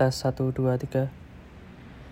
tes 1 2 3